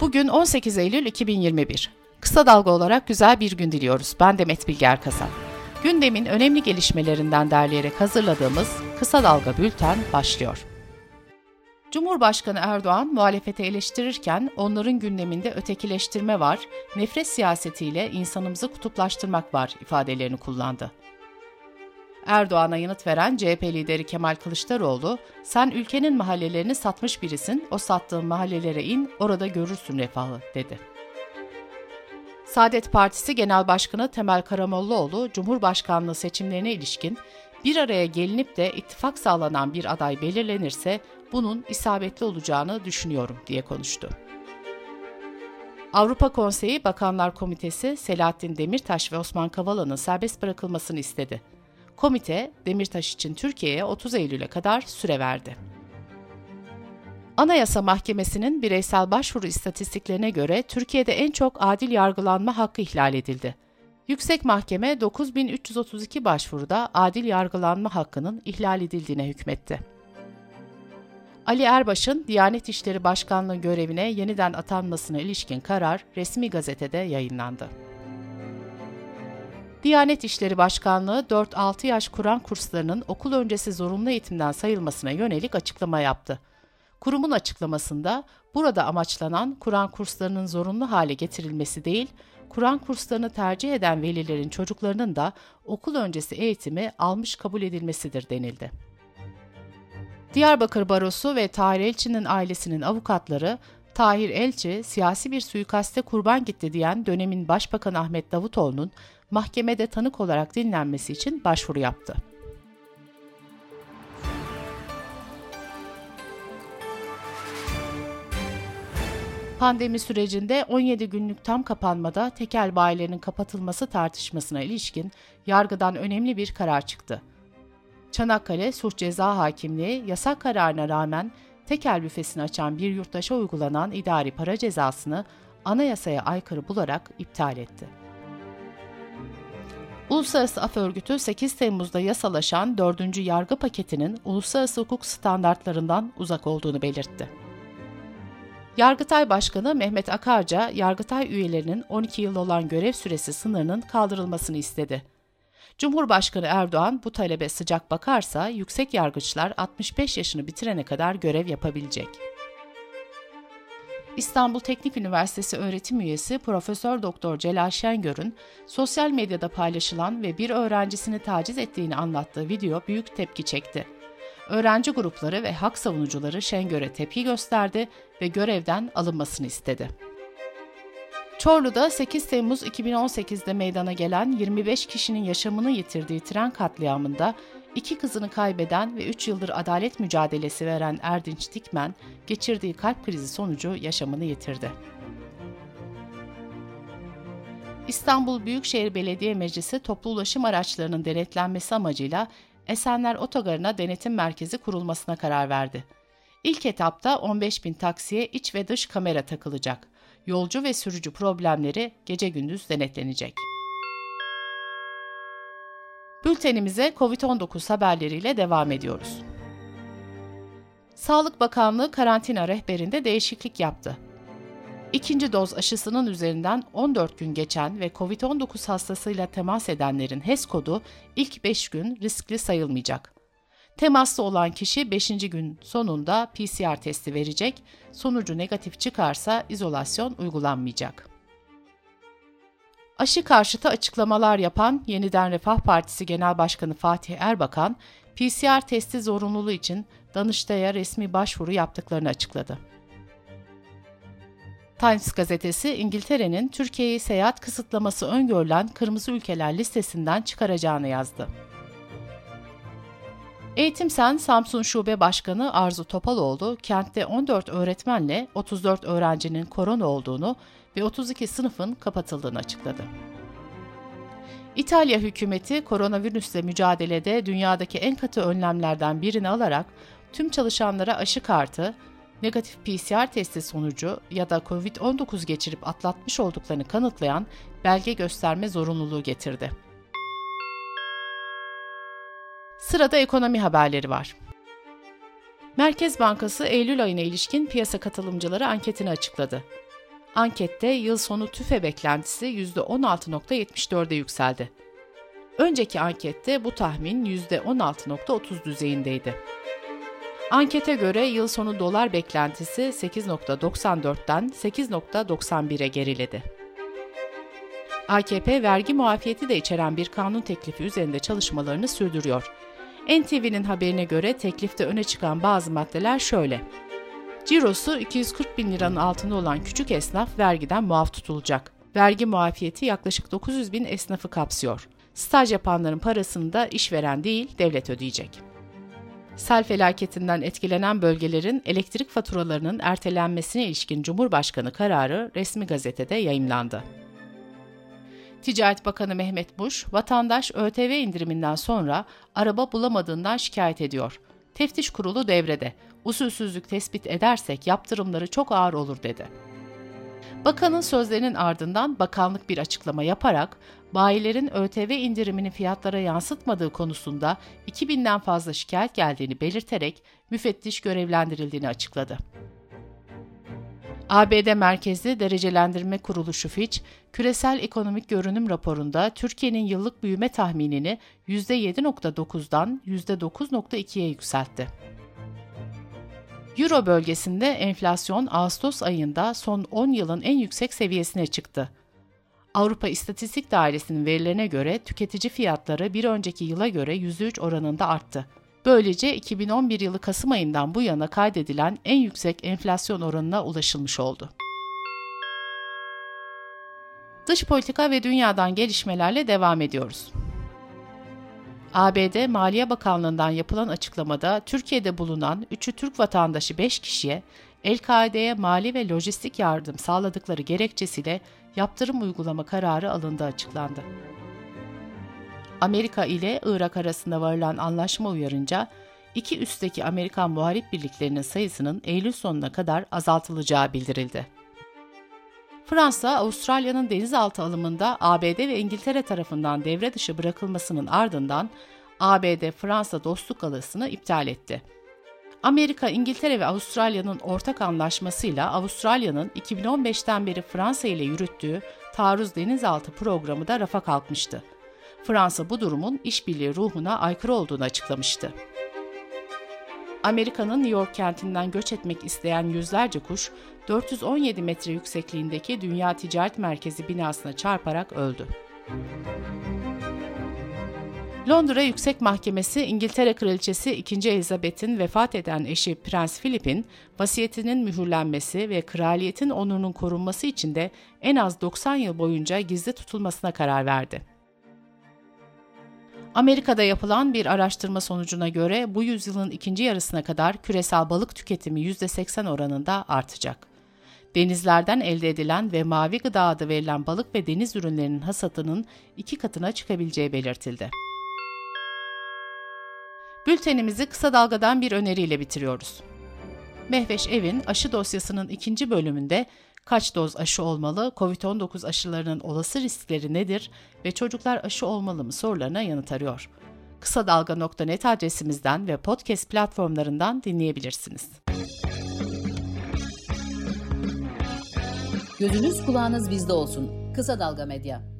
Bugün 18 Eylül 2021. Kısa dalga olarak güzel bir gün diliyoruz. Ben Demet Bilge Erkasap. Gündemin önemli gelişmelerinden derleyerek hazırladığımız Kısa Dalga Bülten başlıyor. Cumhurbaşkanı Erdoğan muhalefeti eleştirirken onların gündeminde ötekileştirme var, nefret siyasetiyle insanımızı kutuplaştırmak var ifadelerini kullandı. Erdoğan'a yanıt veren CHP lideri Kemal Kılıçdaroğlu, sen ülkenin mahallelerini satmış birisin, o sattığın mahallelere in, orada görürsün refahı, dedi. Saadet Partisi Genel Başkanı Temel Karamollaoğlu, Cumhurbaşkanlığı seçimlerine ilişkin bir araya gelinip de ittifak sağlanan bir aday belirlenirse bunun isabetli olacağını düşünüyorum diye konuştu. Avrupa Konseyi Bakanlar Komitesi Selahattin Demirtaş ve Osman Kavala'nın serbest bırakılmasını istedi. Komite, Demirtaş için Türkiye'ye 30 Eylül'e kadar süre verdi. Anayasa Mahkemesi'nin bireysel başvuru istatistiklerine göre Türkiye'de en çok adil yargılanma hakkı ihlal edildi. Yüksek Mahkeme 9332 başvuruda adil yargılanma hakkının ihlal edildiğine hükmetti. Ali Erbaş'ın Diyanet İşleri Başkanlığı görevine yeniden atanmasına ilişkin karar resmi gazetede yayınlandı. Diyanet İşleri Başkanlığı 4-6 yaş Kur'an kurslarının okul öncesi zorunlu eğitimden sayılmasına yönelik açıklama yaptı. Kurumun açıklamasında burada amaçlanan Kur'an kurslarının zorunlu hale getirilmesi değil, Kur'an kurslarını tercih eden velilerin çocuklarının da okul öncesi eğitimi almış kabul edilmesidir denildi. Diyarbakır Barosu ve Tahir Elçi'nin ailesinin avukatları, Tahir Elçi siyasi bir suikaste kurban gitti diyen dönemin Başbakanı Ahmet Davutoğlu'nun mahkemede tanık olarak dinlenmesi için başvuru yaptı. Pandemi sürecinde 17 günlük tam kapanmada tekel bayilerinin kapatılması tartışmasına ilişkin yargıdan önemli bir karar çıktı. Çanakkale Suç Ceza Hakimliği yasak kararına rağmen tekel büfesini açan bir yurttaşa uygulanan idari para cezasını anayasaya aykırı bularak iptal etti. Uluslararası Af Örgütü 8 Temmuz'da yasalaşan 4. yargı paketinin uluslararası hukuk standartlarından uzak olduğunu belirtti. Yargıtay Başkanı Mehmet Akarca, Yargıtay üyelerinin 12 yıl olan görev süresi sınırının kaldırılmasını istedi. Cumhurbaşkanı Erdoğan bu talebe sıcak bakarsa yüksek yargıçlar 65 yaşını bitirene kadar görev yapabilecek. İstanbul Teknik Üniversitesi öğretim üyesi Profesör Doktor Celal Şengör'ün sosyal medyada paylaşılan ve bir öğrencisini taciz ettiğini anlattığı video büyük tepki çekti. Öğrenci grupları ve hak savunucuları Şengör'e tepki gösterdi ve görevden alınmasını istedi. Çorlu'da 8 Temmuz 2018'de meydana gelen 25 kişinin yaşamını yitirdiği tren katliamında iki kızını kaybeden ve 3 yıldır adalet mücadelesi veren Erdinç Dikmen, geçirdiği kalp krizi sonucu yaşamını yitirdi. İstanbul Büyükşehir Belediye Meclisi toplu ulaşım araçlarının denetlenmesi amacıyla Esenler Otogarı'na denetim merkezi kurulmasına karar verdi. İlk etapta 15 bin taksiye iç ve dış kamera takılacak. Yolcu ve sürücü problemleri gece gündüz denetlenecek. Bültenimize COVID-19 haberleriyle devam ediyoruz. Sağlık Bakanlığı karantina rehberinde değişiklik yaptı. İkinci doz aşısının üzerinden 14 gün geçen ve COVID-19 hastasıyla temas edenlerin HES kodu ilk 5 gün riskli sayılmayacak. Temaslı olan kişi 5. gün sonunda PCR testi verecek, sonucu negatif çıkarsa izolasyon uygulanmayacak. Aşı karşıtı açıklamalar yapan Yeniden Refah Partisi Genel Başkanı Fatih Erbakan, PCR testi zorunluluğu için Danıştay'a resmi başvuru yaptıklarını açıkladı. Times gazetesi İngiltere'nin Türkiye'yi seyahat kısıtlaması öngörülen kırmızı ülkeler listesinden çıkaracağını yazdı. Eğitim Sen Samsun Şube Başkanı Arzu Topaloğlu, kentte 14 öğretmenle 34 öğrencinin korona olduğunu ve 32 sınıfın kapatıldığını açıkladı. İtalya hükümeti koronavirüsle mücadelede dünyadaki en katı önlemlerden birini alarak tüm çalışanlara aşı kartı, negatif PCR testi sonucu ya da COVID-19 geçirip atlatmış olduklarını kanıtlayan belge gösterme zorunluluğu getirdi. Sırada ekonomi haberleri var. Merkez Bankası Eylül ayına ilişkin piyasa katılımcıları anketini açıkladı. Ankette yıl sonu tüfe beklentisi %16.74'e yükseldi. Önceki ankette bu tahmin %16.30 düzeyindeydi. Ankete göre yıl sonu dolar beklentisi 8.94'ten 8.91'e geriledi. AKP vergi muafiyeti de içeren bir kanun teklifi üzerinde çalışmalarını sürdürüyor. NTV'nin haberine göre teklifte öne çıkan bazı maddeler şöyle. Cirosu 240 bin liranın altında olan küçük esnaf vergiden muaf tutulacak. Vergi muafiyeti yaklaşık 900 bin esnafı kapsıyor. Staj yapanların parasını da işveren değil, devlet ödeyecek. Sel felaketinden etkilenen bölgelerin elektrik faturalarının ertelenmesine ilişkin Cumhurbaşkanı kararı resmi gazetede yayımlandı. Ticaret Bakanı Mehmet Muş, vatandaş ÖTV indiriminden sonra araba bulamadığından şikayet ediyor. Teftiş kurulu devrede. Usulsüzlük tespit edersek yaptırımları çok ağır olur dedi. Bakanın sözlerinin ardından bakanlık bir açıklama yaparak bayilerin ÖTV indirimini fiyatlara yansıtmadığı konusunda 2000'den fazla şikayet geldiğini belirterek müfettiş görevlendirildiğini açıkladı. ABD merkezli derecelendirme kuruluşu Fitch, küresel ekonomik görünüm raporunda Türkiye'nin yıllık büyüme tahminini %7.9'dan %9.2'ye yükseltti. Euro bölgesinde enflasyon Ağustos ayında son 10 yılın en yüksek seviyesine çıktı. Avrupa İstatistik Dairesi'nin verilerine göre tüketici fiyatları bir önceki yıla göre %3 oranında arttı. Böylece 2011 yılı Kasım ayından bu yana kaydedilen en yüksek enflasyon oranına ulaşılmış oldu. Dış politika ve dünyadan gelişmelerle devam ediyoruz. ABD Maliye Bakanlığı'ndan yapılan açıklamada Türkiye'de bulunan 3'ü Türk vatandaşı 5 kişiye El-Kaide'ye mali ve lojistik yardım sağladıkları gerekçesiyle yaptırım uygulama kararı alındığı açıklandı. Amerika ile Irak arasında varılan anlaşma uyarınca iki üstteki Amerikan muharip birliklerinin sayısının Eylül sonuna kadar azaltılacağı bildirildi. Fransa, Avustralya'nın denizaltı alımında ABD ve İngiltere tarafından devre dışı bırakılmasının ardından ABD-Fransa dostluk alasını iptal etti. Amerika, İngiltere ve Avustralya'nın ortak anlaşmasıyla Avustralya'nın 2015'ten beri Fransa ile yürüttüğü taarruz denizaltı programı da rafa kalkmıştı. Fransa bu durumun işbirliği ruhuna aykırı olduğunu açıklamıştı. Amerika'nın New York kentinden göç etmek isteyen yüzlerce kuş 417 metre yüksekliğindeki Dünya Ticaret Merkezi binasına çarparak öldü. Londra Yüksek Mahkemesi İngiltere Kraliçesi 2. Elizabeth'in vefat eden eşi Prens Philip'in vasiyetinin mühürlenmesi ve kraliyetin onurunun korunması için de en az 90 yıl boyunca gizli tutulmasına karar verdi. Amerika'da yapılan bir araştırma sonucuna göre bu yüzyılın ikinci yarısına kadar küresel balık tüketimi %80 oranında artacak. Denizlerden elde edilen ve mavi gıda adı verilen balık ve deniz ürünlerinin hasatının iki katına çıkabileceği belirtildi. Bültenimizi kısa dalgadan bir öneriyle bitiriyoruz. Mehveş Evin aşı dosyasının ikinci bölümünde kaç doz aşı olmalı, COVID-19 aşılarının olası riskleri nedir ve çocuklar aşı olmalı mı sorularına yanıt arıyor. Kısa Dalga.net adresimizden ve podcast platformlarından dinleyebilirsiniz. Gözünüz kulağınız bizde olsun. Kısa Dalga Medya.